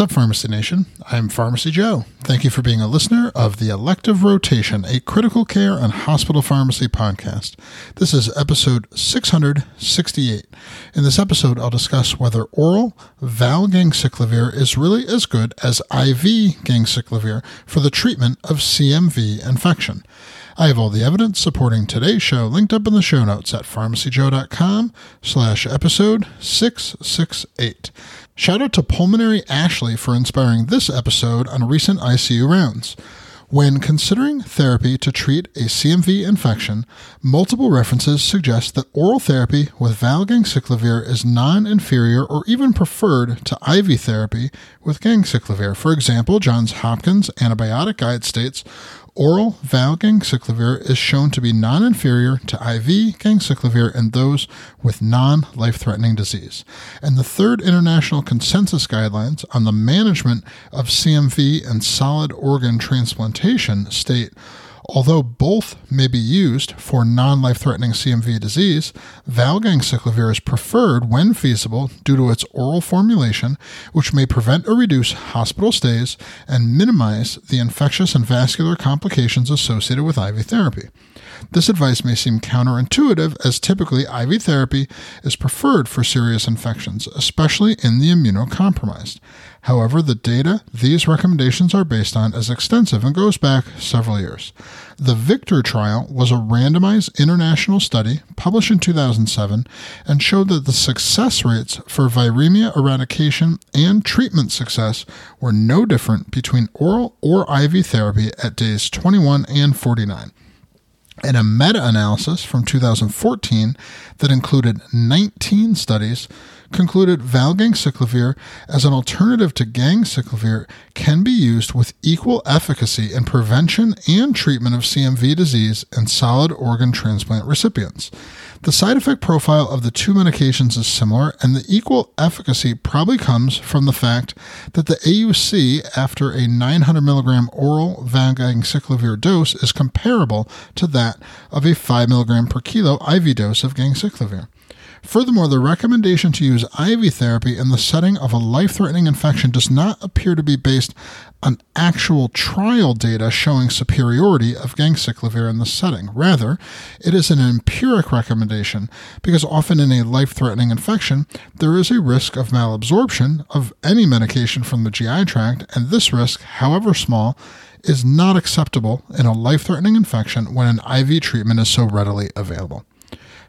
What's up, Pharmacy Nation? I'm Pharmacy Joe. Thank you for being a listener of the Elective Rotation, a critical care and hospital pharmacy podcast. This is episode 668. In this episode, I'll discuss whether oral valganciclovir is really as good as IV ganciclovir for the treatment of CMV infection. I have all the evidence supporting today's show linked up in the show notes at pharmacyjoe.com slash episode 668. Shout out to Pulmonary Ashley for inspiring this episode on recent ICU rounds. When considering therapy to treat a CMV infection, multiple references suggest that oral therapy with valganciclovir is non-inferior or even preferred to IV therapy with ganciclovir. For example, Johns Hopkins Antibiotic Guide states Oral valganciclovir is shown to be non inferior to IV ganciclovir in those with non life threatening disease. And the third international consensus guidelines on the management of CMV and solid organ transplantation state Although both may be used for non life threatening CMV disease, valganciclovir is preferred when feasible due to its oral formulation, which may prevent or reduce hospital stays and minimize the infectious and vascular complications associated with IV therapy. This advice may seem counterintuitive, as typically IV therapy is preferred for serious infections, especially in the immunocompromised. However, the data these recommendations are based on is extensive and goes back several years. The Victor trial was a randomized international study published in 2007 and showed that the success rates for viremia eradication and treatment success were no different between oral or IV therapy at days 21 and 49 and a meta analysis from 2014 that included 19 studies concluded valganciclovir as an alternative to ganciclovir can be used with equal efficacy in prevention and treatment of CMV disease in solid organ transplant recipients. The side effect profile of the two medications is similar, and the equal efficacy probably comes from the fact that the AUC after a 900 milligram oral valganciclovir dose is comparable to that of a 5 milligram per kilo IV dose of ganciclovir. Furthermore, the recommendation to use IV therapy in the setting of a life threatening infection does not appear to be based on actual trial data showing superiority of ganciclovir in the setting. Rather, it is an empiric recommendation because often in a life threatening infection, there is a risk of malabsorption of any medication from the GI tract, and this risk, however small, is not acceptable in a life threatening infection when an IV treatment is so readily available.